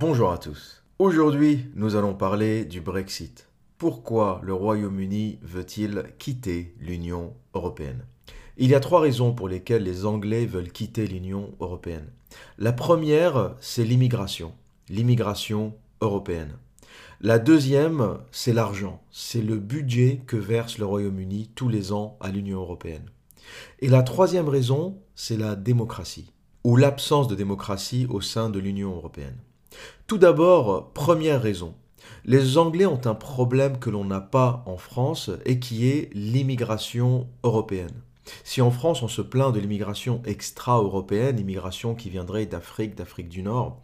Bonjour à tous. Aujourd'hui, nous allons parler du Brexit. Pourquoi le Royaume-Uni veut-il quitter l'Union européenne? Il y a trois raisons pour lesquelles les Anglais veulent quitter l'Union européenne. La première, c'est l'immigration. L'immigration européenne. La deuxième, c'est l'argent. C'est le budget que verse le Royaume-Uni tous les ans à l'Union européenne. Et la troisième raison, c'est la démocratie, ou l'absence de démocratie au sein de l'Union européenne. Tout d'abord, première raison. Les Anglais ont un problème que l'on n'a pas en France et qui est l'immigration européenne. Si en France on se plaint de l'immigration extra-européenne, immigration qui viendrait d'Afrique, d'Afrique du Nord,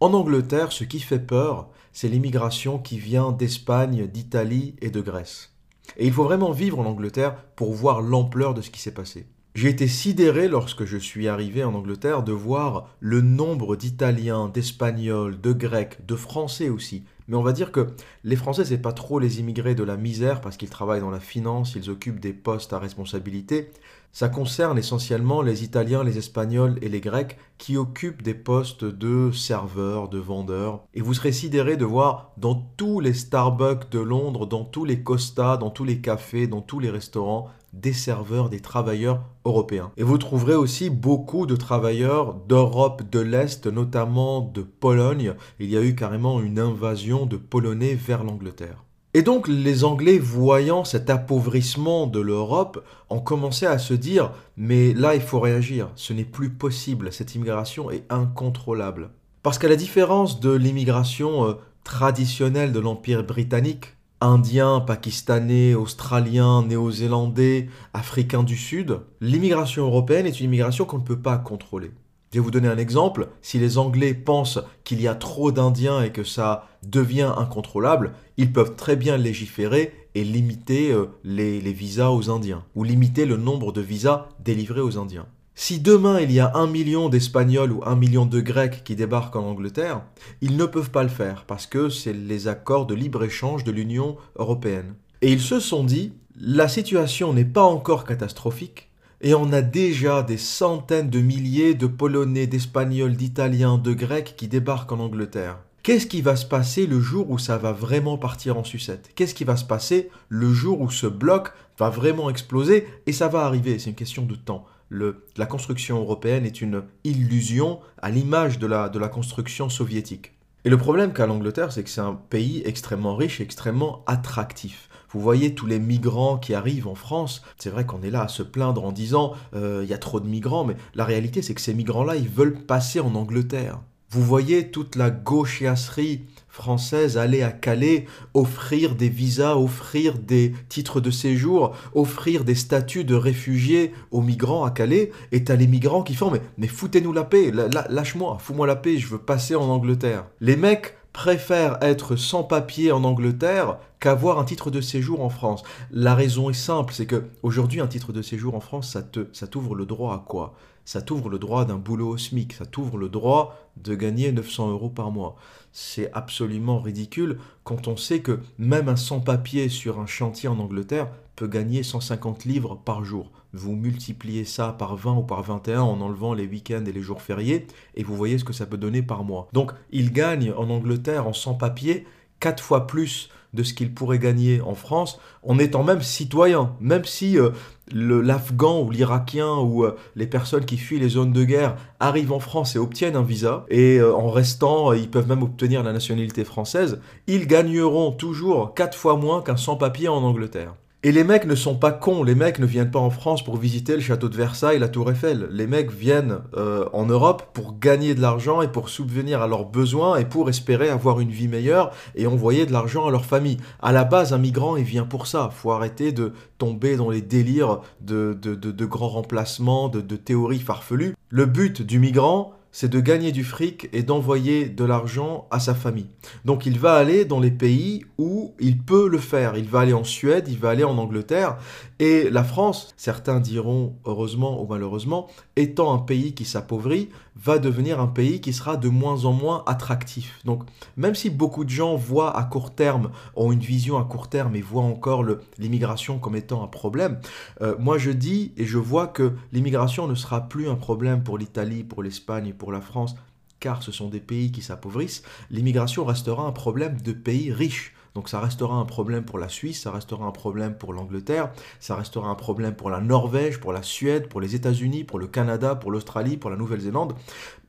en Angleterre, ce qui fait peur, c'est l'immigration qui vient d'Espagne, d'Italie et de Grèce. Et il faut vraiment vivre en Angleterre pour voir l'ampleur de ce qui s'est passé. J'ai été sidéré lorsque je suis arrivé en Angleterre de voir le nombre d'Italiens, d'Espagnols, de Grecs, de Français aussi. Mais on va dire que les Français, c'est pas trop les immigrés de la misère parce qu'ils travaillent dans la finance, ils occupent des postes à responsabilité. Ça concerne essentiellement les Italiens, les Espagnols et les Grecs qui occupent des postes de serveurs, de vendeurs. Et vous serez sidéré de voir dans tous les Starbucks de Londres, dans tous les Costa, dans tous les cafés, dans tous les restaurants, des serveurs, des travailleurs européens. Et vous trouverez aussi beaucoup de travailleurs d'Europe de l'Est, notamment de Pologne. Il y a eu carrément une invasion de Polonais vers l'Angleterre. Et donc les Anglais, voyant cet appauvrissement de l'Europe, ont commencé à se dire, mais là il faut réagir, ce n'est plus possible, cette immigration est incontrôlable. Parce qu'à la différence de l'immigration euh, traditionnelle de l'Empire britannique, Indiens, Pakistanais, Australiens, Néo-Zélandais, Africains du Sud, l'immigration européenne est une immigration qu'on ne peut pas contrôler. Je vais vous donner un exemple. Si les Anglais pensent qu'il y a trop d'Indiens et que ça devient incontrôlable, ils peuvent très bien légiférer et limiter euh, les, les visas aux Indiens, ou limiter le nombre de visas délivrés aux Indiens. Si demain il y a un million d'Espagnols ou un million de Grecs qui débarquent en Angleterre, ils ne peuvent pas le faire parce que c'est les accords de libre-échange de l'Union européenne. Et ils se sont dit, la situation n'est pas encore catastrophique, et on a déjà des centaines de milliers de Polonais, d'Espagnols, d'Italiens, de Grecs qui débarquent en Angleterre. Qu'est-ce qui va se passer le jour où ça va vraiment partir en sucette? Qu'est-ce qui va se passer le jour où ce bloc va vraiment exploser Et ça va arriver, c'est une question de temps la construction européenne est une illusion à l'image de la, de la construction soviétique. Et le problème qu'a l'Angleterre, c'est que c'est un pays extrêmement riche extrêmement attractif. Vous voyez tous les migrants qui arrivent en France. C'est vrai qu'on est là à se plaindre en disant euh, il y a trop de migrants, mais la réalité c'est que ces migrants-là, ils veulent passer en Angleterre. Vous voyez toute la gauchiasserie française aller à Calais, offrir des visas, offrir des titres de séjour, offrir des statuts de réfugiés aux migrants à Calais, et t'as les migrants qui font mais, mais foutez-nous la paix, lâche-moi, fous-moi la paix, je veux passer en Angleterre. Les mecs préfèrent être sans papier en Angleterre qu'avoir un titre de séjour en France. La raison est simple, c'est que aujourd'hui un titre de séjour en France, ça t'ouvre le droit à quoi? Ça t'ouvre le droit d'un boulot au SMIC, ça t'ouvre le droit de gagner 900 euros par mois. C'est absolument ridicule quand on sait que même un sans-papier sur un chantier en Angleterre peut gagner 150 livres par jour. Vous multipliez ça par 20 ou par 21 en enlevant les week-ends et les jours fériés et vous voyez ce que ça peut donner par mois. Donc il gagne en Angleterre en sans-papier 4 fois plus de ce qu'il pourrait gagner en France en étant même citoyen, même si euh, l'Afghan ou l'Irakien ou euh, les personnes qui fuient les zones de guerre arrivent en France et obtiennent un visa, et euh, en restant, ils peuvent même obtenir la nationalité française, ils gagneront toujours 4 fois moins qu'un sans-papier en Angleterre. Et les mecs ne sont pas cons, les mecs ne viennent pas en France pour visiter le château de Versailles, la tour Eiffel. Les mecs viennent euh, en Europe pour gagner de l'argent et pour subvenir à leurs besoins et pour espérer avoir une vie meilleure et envoyer de l'argent à leur famille. À la base, un migrant, il vient pour ça. Faut arrêter de tomber dans les délires de, de, de grands remplacements, de théories farfelues. Le but du migrant, c'est de gagner du fric et d'envoyer de l'argent à sa famille. Donc il va aller dans les pays où il peut le faire. Il va aller en Suède, il va aller en Angleterre. Et la France, certains diront heureusement ou malheureusement, étant un pays qui s'appauvrit, va devenir un pays qui sera de moins en moins attractif. Donc même si beaucoup de gens voient à court terme, ont une vision à court terme et voient encore l'immigration comme étant un problème, euh, moi je dis et je vois que l'immigration ne sera plus un problème pour l'Italie, pour l'Espagne, pour la France, car ce sont des pays qui s'appauvrissent, l'immigration restera un problème de pays riches. Donc ça restera un problème pour la Suisse, ça restera un problème pour l'Angleterre, ça restera un problème pour la Norvège, pour la Suède, pour les États-Unis, pour le Canada, pour l'Australie, pour la Nouvelle-Zélande.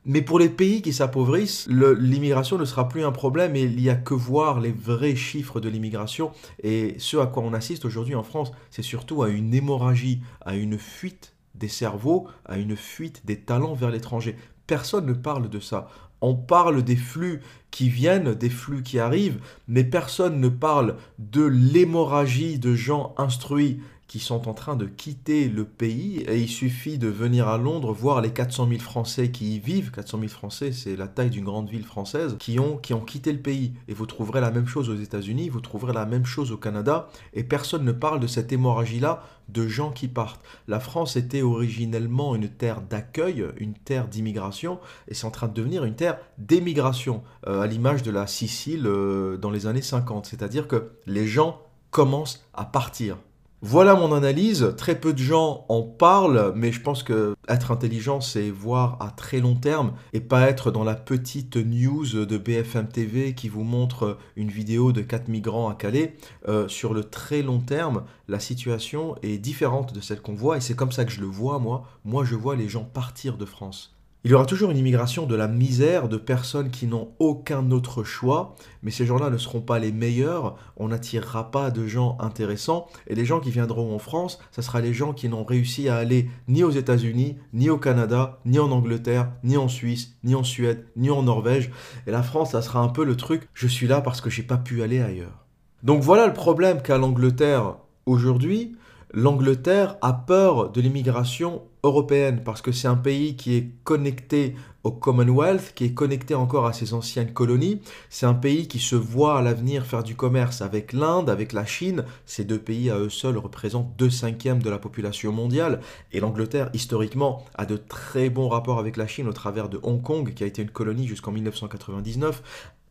Mais pour les pays qui s'appauvrissent, l'immigration ne sera plus un problème et il n'y a que voir les vrais chiffres de l'immigration. Et ce à quoi on assiste aujourd'hui en France, c'est surtout à une hémorragie, à une fuite des cerveaux, à une fuite des talents vers l'étranger. Personne ne parle de ça. On parle des flux qui viennent, des flux qui arrivent, mais personne ne parle de l'hémorragie de gens instruits qui sont en train de quitter le pays. Et il suffit de venir à Londres voir les 400 000 Français qui y vivent. 400 000 Français, c'est la taille d'une grande ville française, qui ont, qui ont quitté le pays. Et vous trouverez la même chose aux États-Unis, vous trouverez la même chose au Canada. Et personne ne parle de cette hémorragie-là de gens qui partent. La France était originellement une terre d'accueil, une terre d'immigration, et c'est en train de devenir une terre d'émigration, euh, à l'image de la Sicile euh, dans les années 50. C'est-à-dire que les gens commencent à partir. Voilà mon analyse. Très peu de gens en parlent, mais je pense que être intelligent, c'est voir à très long terme et pas être dans la petite news de BFM TV qui vous montre une vidéo de quatre migrants à Calais. Euh, sur le très long terme, la situation est différente de celle qu'on voit et c'est comme ça que je le vois moi. Moi, je vois les gens partir de France. Il y aura toujours une immigration de la misère, de personnes qui n'ont aucun autre choix, mais ces gens-là ne seront pas les meilleurs, on n'attirera pas de gens intéressants, et les gens qui viendront en France, ce sera les gens qui n'ont réussi à aller ni aux États-Unis, ni au Canada, ni en Angleterre, ni en Suisse, ni en Suède, ni en Norvège, et la France, ça sera un peu le truc, je suis là parce que j'ai pas pu aller ailleurs. Donc voilà le problème qu'a l'Angleterre aujourd'hui, l'Angleterre a peur de l'immigration européenne parce que c'est un pays qui est connecté au Commonwealth, qui est connecté encore à ses anciennes colonies. C'est un pays qui se voit à l'avenir faire du commerce avec l'Inde, avec la Chine. Ces deux pays à eux seuls représentent deux cinquièmes de la population mondiale. Et l'Angleterre, historiquement, a de très bons rapports avec la Chine au travers de Hong Kong, qui a été une colonie jusqu'en 1999.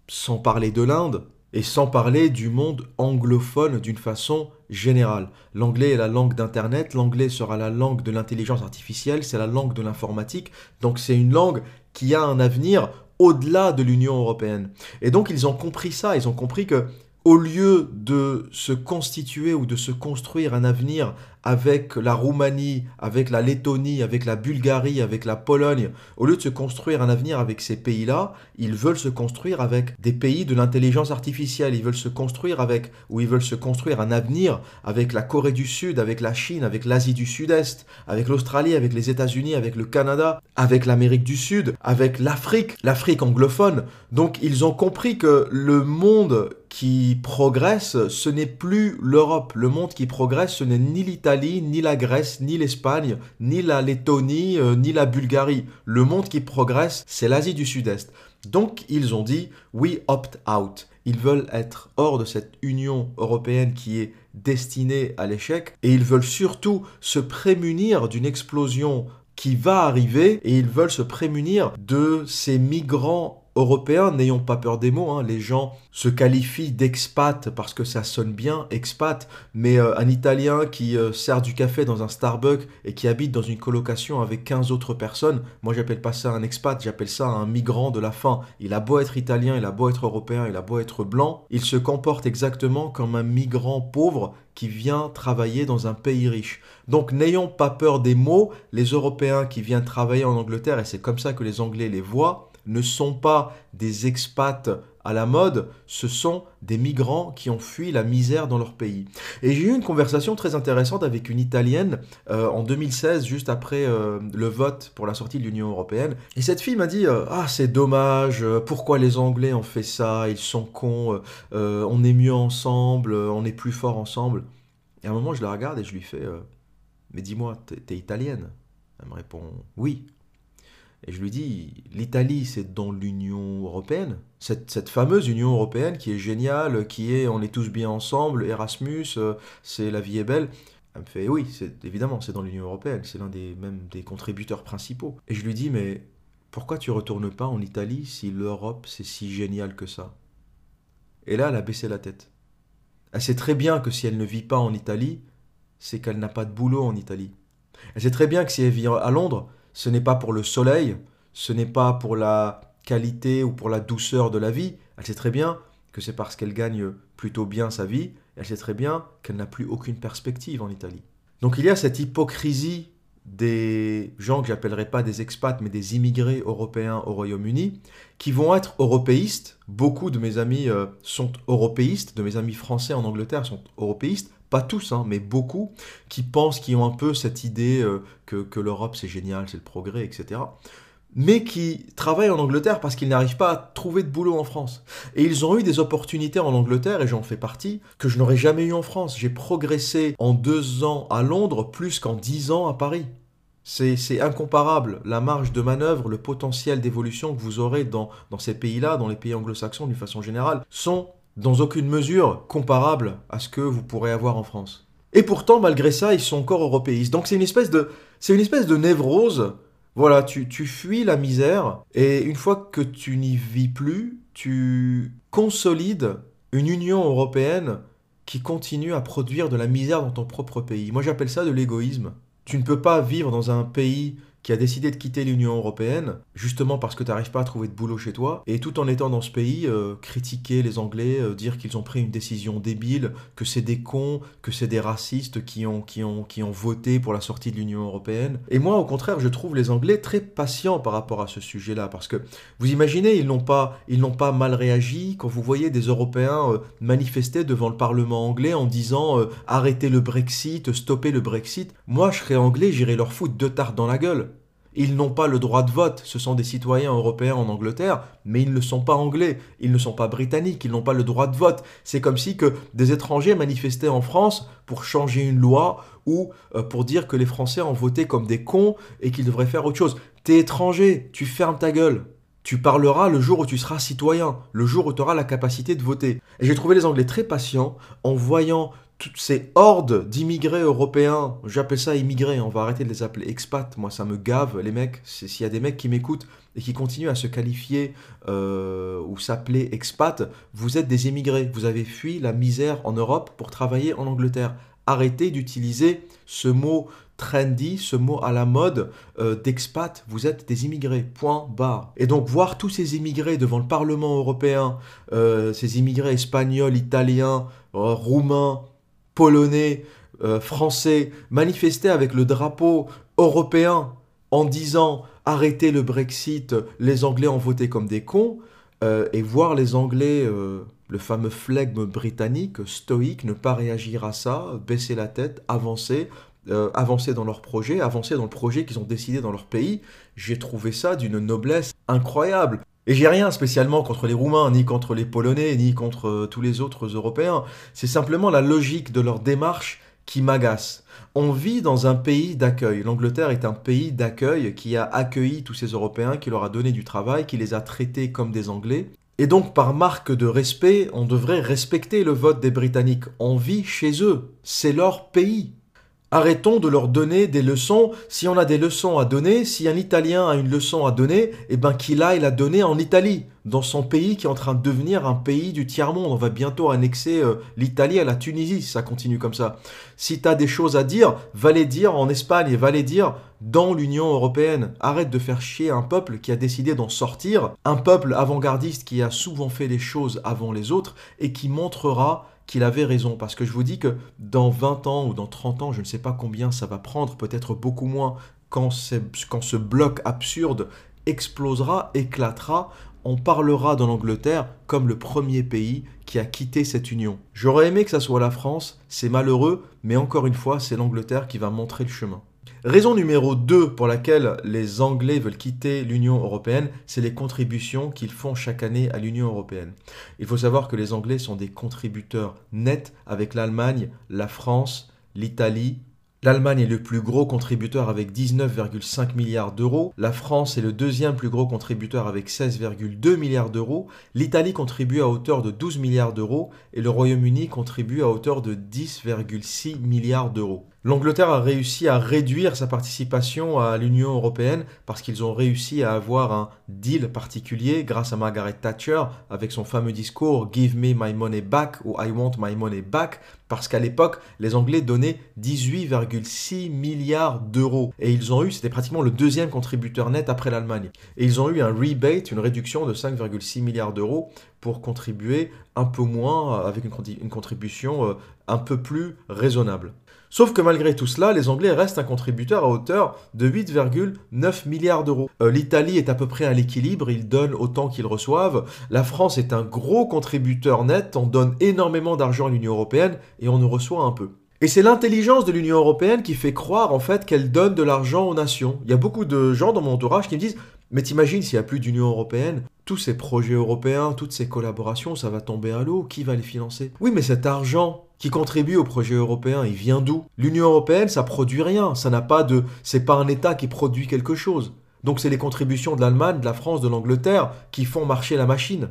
Sans parler de l'Inde, et sans parler du monde anglophone d'une façon générale. L'anglais est la langue d'Internet, l'anglais sera la langue de l'intelligence artificielle, c'est la langue de l'informatique, donc c'est une langue qui a un avenir au-delà de l'Union européenne. Et donc ils ont compris ça, ils ont compris que au lieu de se constituer ou de se construire un avenir avec la Roumanie, avec la Lettonie, avec la Bulgarie, avec la Pologne, au lieu de se construire un avenir avec ces pays-là, ils veulent se construire avec des pays de l'intelligence artificielle, ils veulent se construire avec, ou ils veulent se construire un avenir avec la Corée du Sud, avec la Chine, avec l'Asie du Sud-Est, avec l'Australie, avec les États-Unis, avec le Canada, avec l'Amérique du Sud, avec l'Afrique, l'Afrique anglophone. Donc ils ont compris que le monde qui progresse, ce n'est plus l'Europe. Le monde qui progresse, ce n'est ni l'Italie, ni la Grèce, ni l'Espagne, ni la Lettonie, euh, ni la Bulgarie. Le monde qui progresse, c'est l'Asie du Sud-Est. Donc ils ont dit, we opt out. Ils veulent être hors de cette Union européenne qui est destinée à l'échec et ils veulent surtout se prémunir d'une explosion qui va arriver et ils veulent se prémunir de ces migrants européens, n'ayons pas peur des mots, hein. les gens se qualifient d'expat parce que ça sonne bien, expat, mais euh, un Italien qui euh, sert du café dans un Starbucks et qui habite dans une colocation avec 15 autres personnes, moi j'appelle pas ça un expat, j'appelle ça un migrant de la faim. Il a beau être italien, il a beau être européen, il a beau être blanc, il se comporte exactement comme un migrant pauvre qui vient travailler dans un pays riche. Donc n'ayons pas peur des mots, les Européens qui viennent travailler en Angleterre, et c'est comme ça que les Anglais les voient, ne sont pas des expats à la mode, ce sont des migrants qui ont fui la misère dans leur pays. Et j'ai eu une conversation très intéressante avec une Italienne euh, en 2016, juste après euh, le vote pour la sortie de l'Union européenne. Et cette fille m'a dit euh, Ah, c'est dommage, pourquoi les Anglais ont fait ça? Ils sont cons, on est mieux ensemble, on est plus fort ensemble. Et à un moment, je la regarde et je lui fais Mais dis-moi, t'es italienne? Elle me répond Oui. Et je lui dis, l'Italie, c'est dans l'Union européenne, cette, fameuse Union européenne qui est géniale, qui est on est tous bien ensemble, Erasmus, euh, c'est la vie est belle. Elle me fait, oui, c'est, évidemment, c'est dans l'Union européenne, c'est l'un des même des contributeurs principaux. Et je lui dis, mais pourquoi tu retournes pas en Italie si l'Europe, c'est si génial que ça? Et là, elle a baissé la tête. Elle sait très bien que si elle ne vit pas en Italie, c'est qu'elle n'a pas de boulot en Italie. Elle sait très bien que si elle vit à Londres, ce n'est pas pour le soleil, ce n'est pas pour la qualité ou pour la douceur de la vie. Elle sait très bien que c'est parce qu'elle gagne plutôt bien sa vie. Elle sait très bien qu'elle n'a plus aucune perspective en Italie. Donc il y a cette hypocrisie des gens que j'appellerai pas des expats, mais des immigrés européens au Royaume-Uni, qui vont être européistes. Beaucoup de mes amis euh, sont européistes, de mes amis français en Angleterre sont européistes, pas tous, hein, mais beaucoup, qui pensent, qui ont un peu cette idée euh, que, l'Europe c'est génial, c'est le progrès, etc. Mais qui travaillent en Angleterre parce qu'ils n'arrivent pas à trouver de boulot en France. Et ils ont eu des opportunités en Angleterre, et j'en fais partie, que je n'aurais jamais eu en France. J'ai progressé en deux ans à Londres plus qu'en dix ans à Paris. C'est incomparable. La marge de manœuvre, le potentiel d'évolution que vous aurez dans, dans ces pays-là, dans les pays anglo-saxons d'une façon générale, sont dans aucune mesure comparables à ce que vous pourrez avoir en France. Et pourtant, malgré ça, ils sont encore européistes. Donc c'est une espèce de, c'est une espèce de névrose. Voilà, tu, tu fuis la misère et une fois que tu n'y vis plus, tu consolides une Union européenne qui continue à produire de la misère dans ton propre pays. Moi, j'appelle ça de l'égoïsme. Tu ne peux pas vivre dans un pays qui a décidé de quitter l'Union européenne, justement parce que tu n'arrives pas à trouver de boulot chez toi, et tout en étant dans ce pays, euh, critiquer les Anglais, euh, dire qu'ils ont pris une décision débile, que c'est des cons, que c'est des racistes qui ont, qui, ont, qui ont voté pour la sortie de l'Union européenne. Et moi, au contraire, je trouve les Anglais très patients par rapport à ce sujet-là, parce que vous imaginez, ils n'ont pas, pas mal réagi quand vous voyez des Européens euh, manifester devant le Parlement anglais en disant arrêtez le Brexit, stoppez le Brexit. Moi, je serais anglais, j'irais leur foutre deux tartes dans la gueule. Ils n'ont pas le droit de vote, ce sont des citoyens européens en Angleterre, mais ils ne sont pas anglais, ils ne sont pas britanniques, ils n'ont pas le droit de vote. C'est comme si que des étrangers manifestaient en France pour changer une loi ou euh, pour dire que les Français ont voté comme des cons et qu'ils devraient faire autre chose. T'es étranger, tu fermes ta gueule. Tu parleras le jour où tu seras citoyen, le jour où tu auras la capacité de voter. Et j'ai trouvé les Anglais très patients en voyant toutes ces hordes d'immigrés européens, j'appelle ça immigrés, on va arrêter de les appeler expats, moi ça me gave les mecs, s'il y a des mecs qui m'écoutent et qui continuent à se qualifier euh, ou s'appeler expat, vous êtes des immigrés, vous avez fui la misère en Europe pour travailler en Angleterre. Arrêtez d'utiliser ce mot trendy, ce mot à la mode euh, d'expat, vous êtes des immigrés, point barre. Et donc voir tous ces immigrés devant le Parlement européen, euh, ces immigrés espagnols, italiens, roumains, polonais, euh, français manifestaient avec le drapeau européen en disant arrêtez le Brexit, les Anglais ont voté comme des cons, euh, et voir les Anglais, euh, le fameux flegme britannique, stoïque, ne pas réagir à ça, baisser la tête, avancer, avancer dans leur projet, avancer dans le projet qu'ils ont décidé dans leur pays, j'ai trouvé ça d'une noblesse incroyable. Et j'ai rien spécialement contre les Roumains, ni contre les Polonais, ni contre euh, tous les autres Européens. C'est simplement la logique de leur démarche qui m'agace. On vit dans un pays d'accueil. L'Angleterre est un pays d'accueil qui a accueilli tous ces Européens, qui leur a donné du travail, qui les a traités comme des Anglais. Et donc, par marque de respect, on devrait respecter le vote des Britanniques. On vit chez eux. C'est leur pays. Arrêtons de leur donner des leçons. Si on a des leçons à donner, si un Italien a une leçon à donner, eh ben qu'il aille la donner en Italie, dans son pays qui est en train de devenir un pays du tiers-monde. On va bientôt annexer euh, l'Italie à la Tunisie si ça continue comme ça. Si tu as des choses à dire, va les dire en Espagne et va les dire dans l'Union européenne. Arrête de faire chier un peuple qui a décidé d'en sortir, un peuple avant-gardiste qui a souvent fait les choses avant les autres et qui montrera qu'il avait raison. Parce que je vous dis que dans 20 ans ou dans 30 ans, je ne sais pas combien ça va prendre, peut-être beaucoup moins, quand, ce bloc absurde explosera, éclatera, on parlera dans l'Angleterre comme le premier pays qui a quitté cette union. J'aurais aimé que ça soit la France, c'est malheureux, mais encore une fois, c'est l'Angleterre qui va montrer le chemin. Raison numéro 2 pour laquelle les Anglais veulent quitter l'Union européenne, c'est les contributions qu'ils font chaque année à l'Union européenne. Il faut savoir que les Anglais sont des contributeurs nets avec l'Allemagne, la France, l'Italie, L'Allemagne est le plus gros contributeur avec 19,5 milliards d'euros, la France est le deuxième plus gros contributeur avec 16,2 milliards d'euros, l'Italie contribue à hauteur de 12 milliards d'euros et le Royaume-Uni contribue à hauteur de 10,6 milliards d'euros. L'Angleterre a réussi à réduire sa participation à l'Union européenne parce qu'ils ont réussi à avoir un deal particulier grâce à Margaret Thatcher avec son fameux discours Give me my money back ou I want my money back parce qu'à l'époque, les Anglais donnaient 18,6 milliards d'euros. Et ils ont eu, c'était pratiquement le deuxième contributeur net après l'Allemagne. Et ils ont eu un rebate, une réduction de 5,6 milliards d'euros pour contribuer un peu moins, avec une, contribution euh, un peu plus raisonnable. Sauf que malgré tout cela, les Anglais restent un contributeur à hauteur de 8,9 milliards d'euros. Euh, L'Italie est à peu près à l'équilibre, ils donnent autant qu'ils reçoivent. La France est un gros contributeur net, on donne énormément d'argent à l'Union européenne et on en reçoit un peu. Et c'est l'intelligence de l'Union européenne qui fait croire en fait qu'elle donne de l'argent aux nations. Il y a beaucoup de gens dans mon entourage qui me disent mais t'imagines s'il n'y a plus d'Union européenne, tous ces projets européens, toutes ces collaborations, ça va tomber à l'eau, qui va les financer? Oui, mais cet argent qui contribue au projet européen, il vient d'où? L'Union européenne, ça produit rien, ça n'a pas de c'est pas un état qui produit quelque chose. Donc c'est les contributions de l'Allemagne, de la France, de l'Angleterre qui font marcher la machine.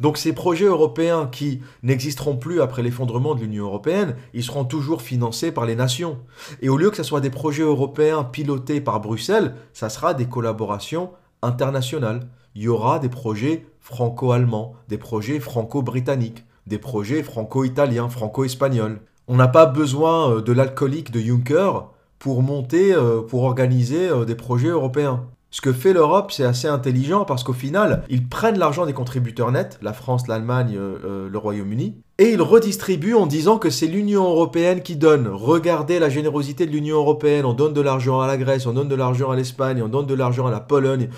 Donc ces projets européens qui n'existeront plus après l'effondrement de l'Union européenne, ils seront toujours financés par les nations. Et au lieu que ce soit des projets européens pilotés par Bruxelles, ça sera des collaborations internationales. Il y aura des projets franco-allemands, des projets franco-britanniques, des projets franco-italiens, franco-espagnols. On n'a pas besoin euh, de l'alcoolique de Juncker pour monter, euh, pour organiser euh, des projets européens. Ce que fait l'Europe, c'est assez intelligent parce qu'au final, ils prennent l'argent des contributeurs nets, la France, l'Allemagne, le Royaume-Uni, et ils redistribuent en disant que c'est l'Union européenne qui donne. Regardez la générosité de l'Union européenne, on donne de l'argent à la Grèce, on donne de l'argent à l'Espagne, on donne de l'argent à la Pologne,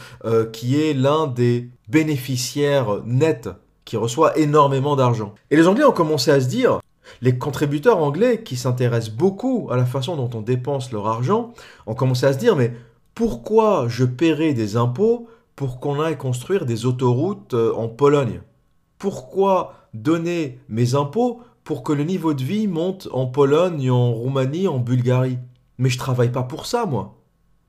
qui est l'un des bénéficiaires nets qui reçoit énormément d'argent. Et les Anglais ont commencé à se dire, les contributeurs anglais qui s'intéressent beaucoup à la façon dont on dépense leur argent, ont commencé à se dire, mais pourquoi je paierai des impôts pour qu'on aille construire des autoroutes euh, en Pologne? Pourquoi donner mes impôts pour que le niveau de vie monte en Pologne, en Roumanie, en Bulgarie? Mais je travaille pas pour ça, moi.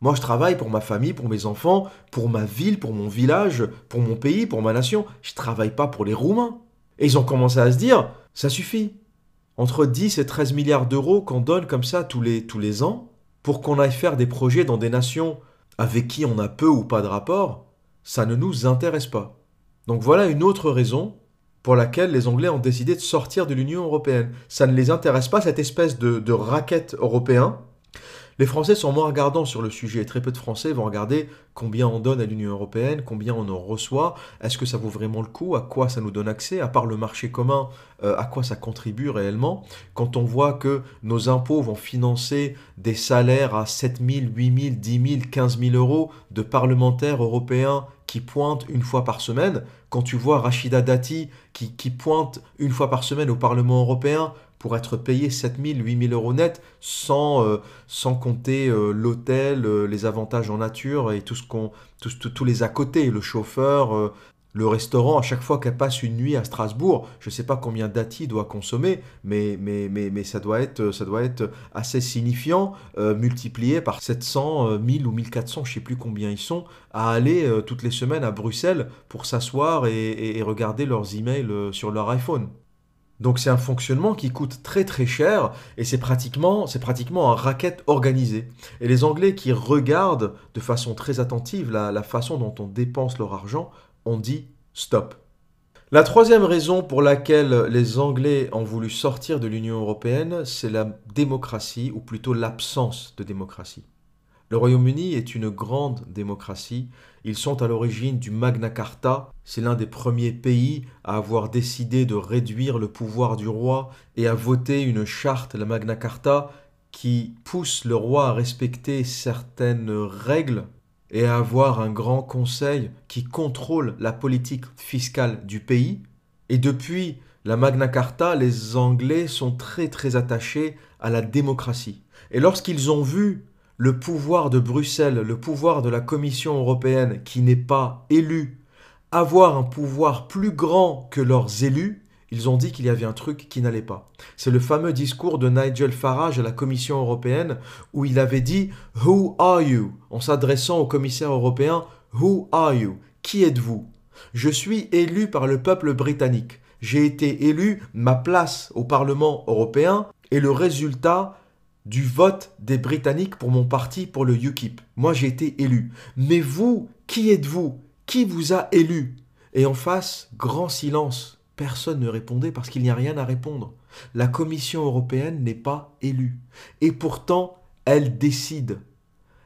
Moi, je travaille pour ma famille, pour mes enfants, pour ma ville, pour mon village, pour mon pays, pour ma nation. Je travaille pas pour les Roumains. Et ils ont commencé à se dire, ça suffit. Entre 10 et 13 milliards d'euros qu'on donne comme ça tous les, tous les ans, pour qu'on aille faire des projets dans des nations avec qui on a peu ou pas de rapport, ça ne nous intéresse pas. Donc voilà une autre raison pour laquelle les Anglais ont décidé de sortir de l'Union européenne. Ça ne les intéresse pas, cette espèce de, de racket européen les Français sont moins regardants sur le sujet. Très peu de Français vont regarder combien on donne à l'Union européenne, combien on en reçoit, est-ce que ça vaut vraiment le coup, à quoi ça nous donne accès, à part le marché commun, euh, à quoi ça contribue réellement? Quand on voit que nos impôts vont financer des salaires à 7 000, 8 000, 10 000, 15 000 euros de parlementaires européens qui pointent une fois par semaine, quand tu vois Rachida Dati qui, qui pointe une fois par semaine au Parlement européen pour être payé 7000, 8000 euros net sans, euh, sans compter euh, l'hôtel, euh, les avantages en nature et tout ce qu'on, tous les à côté, le chauffeur, le restaurant. À chaque fois qu'elle passe une nuit à Strasbourg, je ne sais pas combien d'ati doit consommer, mais, mais, mais, mais ça, doit être, ça doit être assez signifiant, multiplié par 700, 1000 ou 1400, je ne sais plus combien ils sont, à aller toutes les semaines à Bruxelles pour s'asseoir et, et regarder leurs emails sur leur iPhone. Donc c'est un fonctionnement qui coûte très très cher et c'est pratiquement, un racket organisé. Et les Anglais qui regardent de façon très attentive la façon dont on dépense leur argent ont dit stop. La troisième raison pour laquelle les Anglais ont voulu sortir de l'Union européenne, c'est la démocratie, ou plutôt l'absence de démocratie. Le Royaume-Uni est une grande démocratie. Ils sont à l'origine du Magna Carta. C'est l'un des premiers pays à avoir décidé de réduire le pouvoir du roi et à voter une charte, la Magna Carta, qui pousse le roi à respecter certaines règles et à avoir un grand conseil qui contrôle la politique fiscale du pays. Et depuis la Magna Carta, les Anglais sont très très attachés à la démocratie. Et lorsqu'ils ont vu le pouvoir de Bruxelles, le pouvoir de la Commission européenne qui n'est pas élu, avoir un pouvoir plus grand que leurs élus, ils ont dit qu'il y avait un truc qui n'allait pas. C'est le fameux discours de Nigel Farage à la Commission européenne où il avait dit Who are you? en s'adressant au commissaire européen Who are you Qui êtes-vous Je suis élu par le peuple britannique. J'ai été élu ma place au Parlement européen et le résultat du vote des Britanniques pour mon parti, pour le UKIP. Moi, j'ai été élu. Mais vous, qui êtes-vous? Qui vous a élu? Et en face, grand silence. Personne ne répondait parce qu'il n'y a rien à répondre. La Commission européenne n'est pas élue. Et pourtant, elle décide.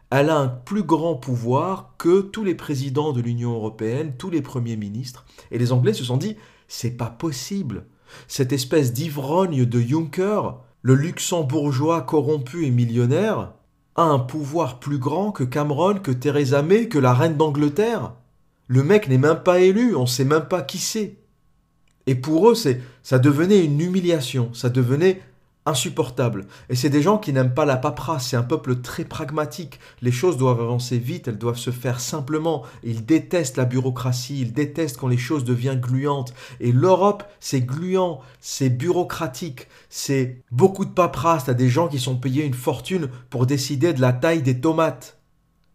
Elle a un plus grand pouvoir que tous les présidents de l'Union européenne, tous les premiers ministres. Et les Anglais se sont dit, c'est pas possible. Cette espèce d'ivrogne de Juncker, le luxembourgeois corrompu et millionnaire, a un pouvoir plus grand que Cameron, que Theresa May, que la reine d'Angleterre. Le mec n'est même pas élu, on sait même pas qui c'est. Et pour eux, ça devenait une humiliation, ça devenait insupportable. Et c'est des gens qui n'aiment pas la paperasse, c'est un peuple très pragmatique. Les choses doivent avancer vite, elles doivent se faire simplement. Ils détestent la bureaucratie, ils détestent quand les choses deviennent gluantes. Et l'Europe, c'est gluant, c'est bureaucratique, c'est beaucoup de paperasse. T'as des gens qui sont payés une fortune pour décider de la taille des tomates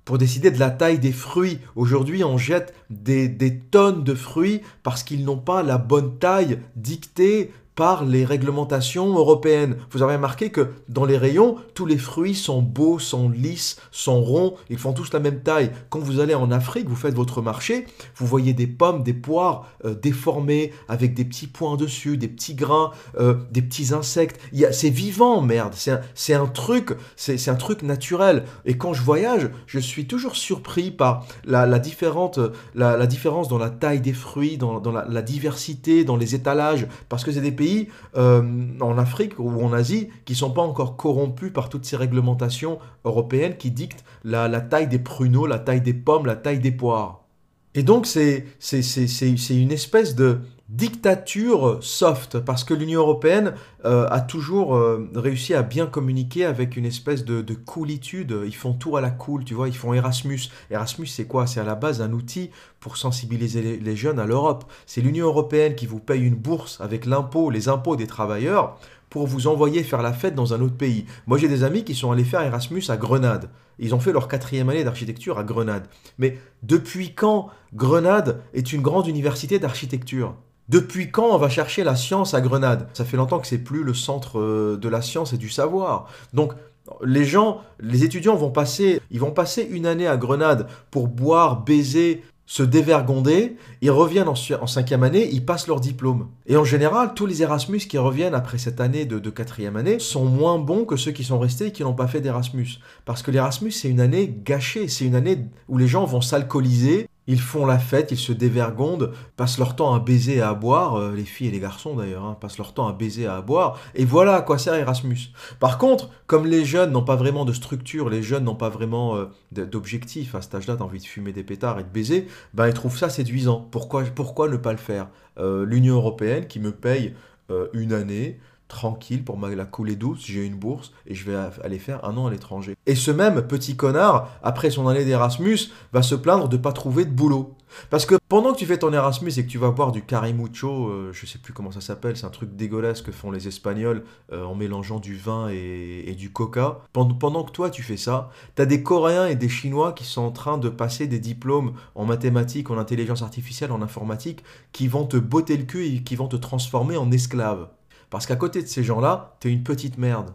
pour décider de la taille des fruits. Aujourd'hui, on jette des, des, tonnes de fruits parce qu'ils n'ont pas la bonne taille dictée par les réglementations européennes. Vous avez remarqué que dans les rayons, tous les fruits sont beaux, sont lisses, sont ronds, ils font tous la même taille. Quand vous allez en Afrique, vous faites votre marché, vous voyez des pommes, des poires euh, déformées, avec des petits points dessus, des petits grains, euh, des petits insectes. C'est vivant, merde. C'est un, truc, c'est un truc naturel. Et quand je voyage, je suis toujours surpris par la, différente, la, différence dans la taille des fruits, dans, la, la diversité, dans les étalages, parce que c'est des pays euh, en Afrique ou en Asie qui sont pas encore corrompus par toutes ces réglementations européennes qui dictent la, la taille des pruneaux, la taille des pommes, la taille des poires. Et donc c'est une espèce de, dictature soft, parce que l'Union européenne euh, a toujours euh, réussi à bien communiquer avec une espèce de, coolitude. Ils font tout à la cool, tu vois, ils font Erasmus. Erasmus, c'est quoi? C'est à la base un outil pour sensibiliser les, jeunes à l'Europe. C'est l'Union européenne qui vous paye une bourse avec l'impôt, les impôts des travailleurs, pour vous envoyer faire la fête dans un autre pays. Moi, j'ai des amis qui sont allés faire Erasmus à Grenade. Ils ont fait leur quatrième année d'architecture à Grenade. Mais depuis quand Grenade est une grande université d'architecture? Depuis quand on va chercher la science à Grenade? Ça fait longtemps que c'est plus le centre euh, de la science et du savoir. Donc les gens, les étudiants vont passer, ils vont passer une année à Grenade pour boire, baiser, se dévergonder, ils reviennent en, cinquième année, ils passent leur diplôme. Et en général, tous les Erasmus qui reviennent après cette année de, de quatrième année sont moins bons que ceux qui sont restés et qui n'ont pas fait d'Erasmus. Parce que l'Erasmus, c'est une année gâchée, c'est une année où les gens vont s'alcooliser, ils font la fête, ils se dévergondent, passent leur temps à baiser et à boire, euh, les filles et les garçons d'ailleurs, hein, passent leur temps à baiser et à boire, et voilà à quoi sert Erasmus. Par contre, comme les jeunes n'ont pas vraiment de structure, les jeunes n'ont pas vraiment euh, d'objectif, à cet âge-là, t'as envie de fumer des pétards et de baiser, ben ils trouvent ça séduisant. Pourquoi, ne pas le faire? Euh, L'Union Européenne qui me paye une année, tranquille pour la couler douce, j'ai une bourse et je vais aller faire un an à l'étranger. Et ce même petit connard, après son année d'Erasmus, va se plaindre de pas trouver de boulot. Parce que pendant que tu fais ton Erasmus et que tu vas boire du carimucho, euh, je sais plus comment ça s'appelle, c'est un truc dégueulasse que font les Espagnols euh, en mélangeant du vin et, du coca. Pendant, que toi tu fais ça, tu as des Coréens et des Chinois qui sont en train de passer des diplômes en mathématiques, en intelligence artificielle, en informatique, qui vont te botter le cul et qui vont te transformer en esclave. Parce qu'à côté de ces gens-là, t'es une petite merde.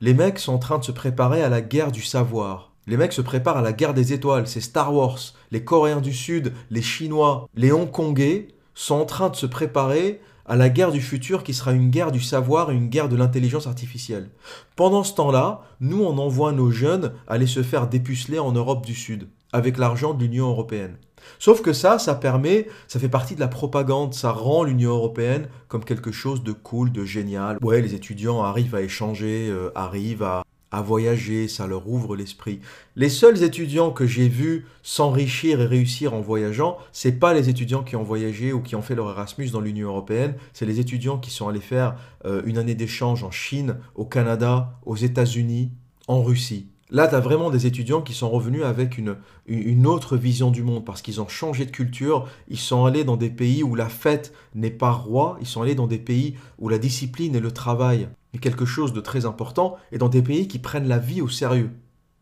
Les mecs sont en train de se préparer à la guerre du savoir. Les mecs se préparent à la guerre des étoiles, c'est Star Wars. Les Coréens du Sud, les Chinois, les Hongkongais sont en train de se préparer à la guerre du futur qui sera une guerre du savoir et une guerre de l'intelligence artificielle. Pendant ce temps-là, nous on envoie nos jeunes aller se faire dépuceler en Europe du Sud, avec l'argent de l'Union européenne. Sauf que ça, ça permet, ça fait partie de la propagande, ça rend l'Union européenne comme quelque chose de cool, de génial. Ouais, les étudiants arrivent à échanger, euh, arrivent à, à voyager, ça leur ouvre l'esprit. Les seuls étudiants que j'ai vus s'enrichir et réussir en voyageant, c'est pas les étudiants qui ont voyagé ou qui ont fait leur Erasmus dans l'Union européenne, c'est les étudiants qui sont allés faire euh, une année d'échange en Chine, au Canada, aux États-Unis, en Russie. Là, tu as vraiment des étudiants qui sont revenus avec une, une autre vision du monde parce qu'ils ont changé de culture. Ils sont allés dans des pays où la fête n'est pas roi. Ils sont allés dans des pays où la discipline et le travail est quelque chose de très important et dans des pays qui prennent la vie au sérieux.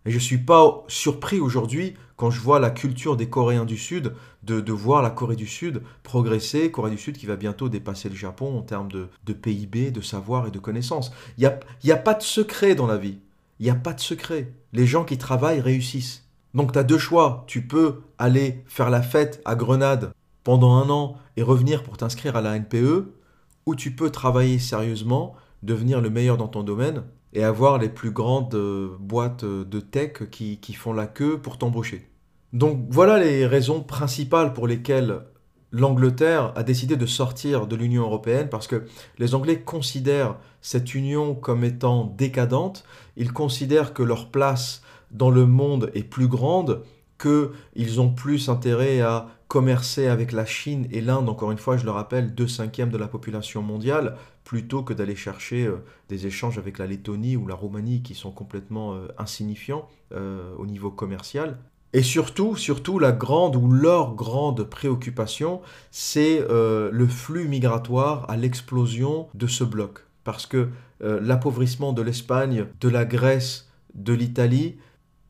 Et je ne suis pas surpris aujourd'hui, quand je vois la culture des Coréens du Sud, de, voir la Corée du Sud progresser, Corée du Sud qui va bientôt dépasser le Japon en termes de, de PIB, de savoir et de connaissances. Il n'y a, y a pas de secret dans la vie. Il n'y a pas de secret. Les gens qui travaillent réussissent. Donc tu as deux choix. Tu peux aller faire la fête à Grenade pendant un an et revenir pour t'inscrire à la NPE, ou tu peux travailler sérieusement, devenir le meilleur dans ton domaine et avoir les plus grandes euh, boîtes de tech qui, qui font la queue pour t'embaucher. Donc voilà les raisons principales pour lesquelles l'Angleterre a décidé de sortir de l'Union européenne parce que les Anglais considèrent cette union comme étant décadente, ils considèrent que leur place dans le monde est plus grande, qu'ils ont plus intérêt à commercer avec la Chine et l'Inde, encore une fois, je le rappelle, deux cinquièmes de la population mondiale, plutôt que d'aller chercher euh, des échanges avec la Lettonie ou la Roumanie qui sont complètement euh, insignifiants euh, au niveau commercial. Et surtout, surtout, la grande ou leur grande préoccupation, c'est le flux migratoire à l'explosion de ce bloc. Parce que l'appauvrissement de l'Espagne, de la Grèce, de l'Italie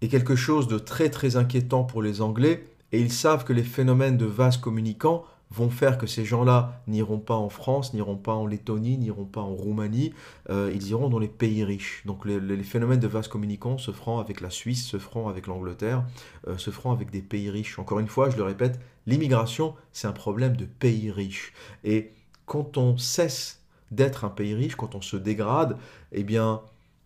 est quelque chose de très très inquiétant pour les Anglais et ils savent que les phénomènes de vases communicants vont faire que ces gens-là n'iront pas en France, n'iront pas en Lettonie, n'iront pas en Roumanie, euh, ils iront dans les pays riches. Donc les, phénomènes de vases communicants se feront avec la Suisse, se feront avec l'Angleterre, euh, se feront avec des pays riches. Encore une fois, je le répète, l'immigration, c'est un problème de pays riches. Et quand on cesse d'être un pays riche, quand on se dégrade, eh bien,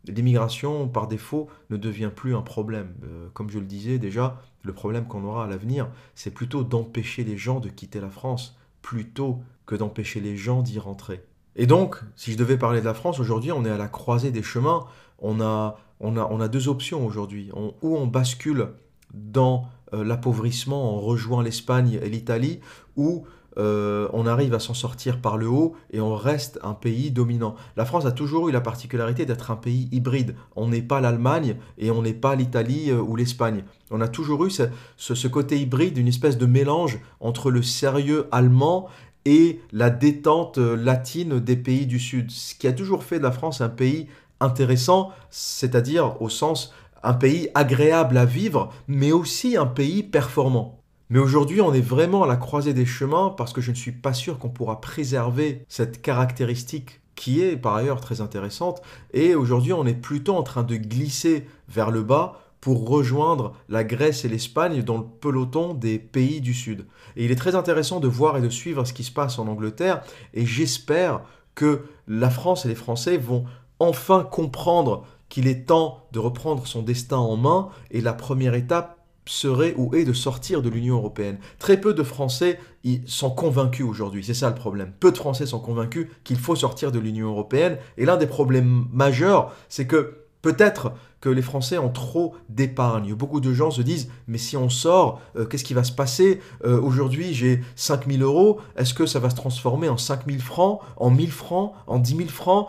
l'immigration, par défaut, ne devient plus un problème. Euh, comme je le disais déjà, le problème qu'on aura à l'avenir, c'est plutôt d'empêcher les gens de quitter la France, plutôt que d'empêcher les gens d'y rentrer. Et donc, si je devais parler de la France, aujourd'hui, on est à la croisée des chemins. On a, on a, deux options aujourd'hui. ou on bascule dans euh, l'appauvrissement, on rejoint l'Espagne et l'Italie, ou euh, on arrive à s'en sortir par le haut et on reste un pays dominant. La France a toujours eu la particularité d'être un pays hybride. On n'est pas l'Allemagne et on n'est pas l'Italie euh, ou l'Espagne. On a toujours eu ce, côté hybride, une espèce de mélange entre le sérieux allemand et la détente euh, latine des pays du Sud. Ce qui a toujours fait de la France un pays intéressant, c'est-à-dire au sens un pays agréable à vivre, mais aussi un pays performant. Mais aujourd'hui, on est vraiment à la croisée des chemins parce que je ne suis pas sûr qu'on pourra préserver cette caractéristique qui est par ailleurs très intéressante. Et aujourd'hui, on est plutôt en train de glisser vers le bas pour rejoindre la Grèce et l'Espagne dans le peloton des pays du Sud. Et il est très intéressant de voir et de suivre ce qui se passe en Angleterre. Et j'espère que la France et les Français vont enfin comprendre qu'il est temps de reprendre son destin en main. Et la première étape serait ou est de sortir de l'Union européenne. Très peu de Français sont convaincus aujourd'hui, c'est ça le problème. Peu de Français sont convaincus qu'il faut sortir de l'Union européenne. Et l'un des problèmes majeurs, c'est que peut-être que les Français ont trop d'épargne. Beaucoup de gens se disent, mais si on sort, euh, qu'est-ce qui va se passer? Euh, Aujourd'hui, j'ai 5000 euros, est-ce que ça va se transformer en 5000 francs, en 1000 francs, en 10 000 francs?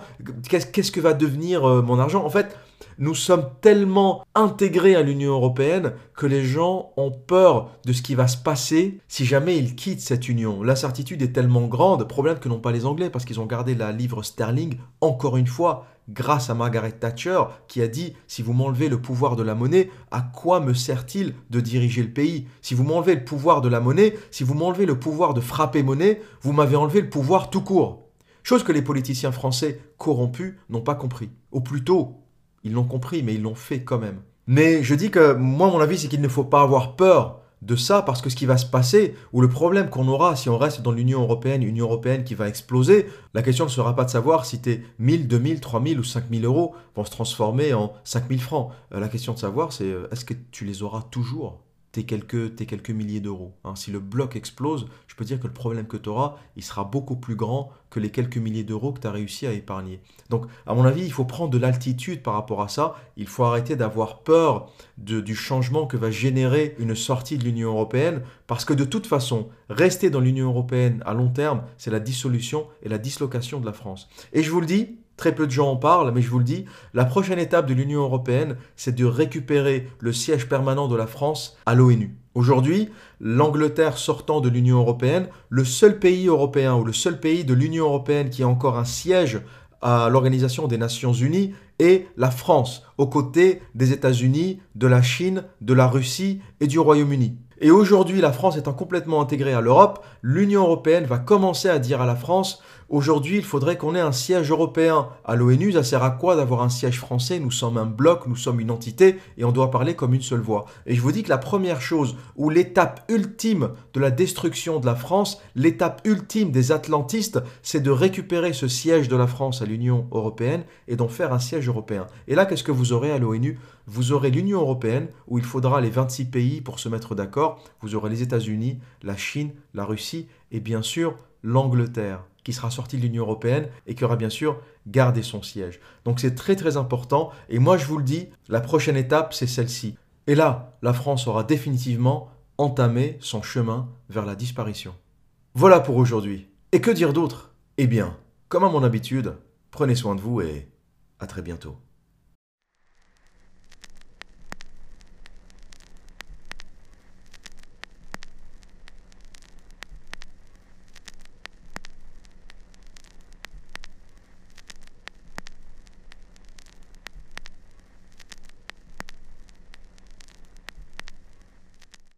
Qu'est-ce que va devenir euh, mon argent? En fait, nous sommes tellement intégrés à l'Union européenne que les gens ont peur de ce qui va se passer si jamais ils quittent cette union. L'incertitude est tellement grande, problème que n'ont pas les Anglais parce qu'ils ont gardé la livre sterling encore une fois grâce à Margaret Thatcher qui a dit si vous m'enlevez le pouvoir de la monnaie, à quoi me sert-il de diriger le pays? Si vous m'enlevez le pouvoir de la monnaie, si vous m'enlevez le pouvoir de frapper monnaie, vous m'avez enlevé le pouvoir tout court. Chose que les politiciens français corrompus n'ont pas compris. Ou plutôt, ils l'ont compris, mais ils l'ont fait quand même. Mais je dis que moi, mon avis, c'est qu'il ne faut pas avoir peur de ça parce que ce qui va se passer, ou le problème qu'on aura si on reste dans l'Union européenne, Union européenne qui va exploser, la question ne sera pas de savoir si tes 1000, 2000, 3000 ou 5000 euros vont se transformer en 5000 francs. Euh, la question de savoir, c'est euh, est-ce que tu les auras toujours? Tes quelques, milliers d'euros. Hein. Si le bloc explose, je peux dire que le problème que tu auras, il sera beaucoup plus grand que les quelques milliers d'euros que tu as réussi à épargner. Donc, à mon avis, il faut prendre de l'altitude par rapport à ça. Il faut arrêter d'avoir peur du changement que va générer une sortie de l'Union européenne, parce que de toute façon, rester dans l'Union européenne à long terme, c'est la dissolution et la dislocation de la France. Et je vous le dis, Très peu de gens en parlent, mais je vous le dis, la prochaine étape de l'Union européenne, c'est de récupérer le siège permanent de la France à l'ONU. Aujourd'hui, l'Angleterre sortant de l'Union européenne, le seul pays européen ou le seul pays de l'Union européenne qui a encore un siège à l'Organisation des Nations Unies est la France, aux côtés des États-Unis, de la Chine, de la Russie et du Royaume-Uni. Et aujourd'hui, la France étant complètement intégrée à l'Europe, l'Union européenne va commencer à dire à la France Aujourd'hui, il faudrait qu'on ait un siège européen. À l'ONU, ça sert à quoi d'avoir un siège français? Nous sommes un bloc, nous sommes une entité et on doit parler comme une seule voix. Et je vous dis que la première chose, ou l'étape ultime de la destruction de la France, l'étape ultime des atlantistes, c'est de récupérer ce siège de la France à l'Union européenne et d'en faire un siège européen. Et là, qu'est-ce que vous aurez à l'ONU? Vous aurez l'Union européenne où il faudra les 26 pays pour se mettre d'accord. Vous aurez les États-Unis, la Chine, la Russie et bien sûr l'Angleterre qui sera sorti de l'Union européenne et qui aura bien sûr gardé son siège. Donc c'est très très important et moi je vous le dis, la prochaine étape c'est celle-ci. Et là, la France aura définitivement entamé son chemin vers la disparition. Voilà pour aujourd'hui. Et que dire d'autre? Eh bien, comme à mon habitude, prenez soin de vous et à très bientôt.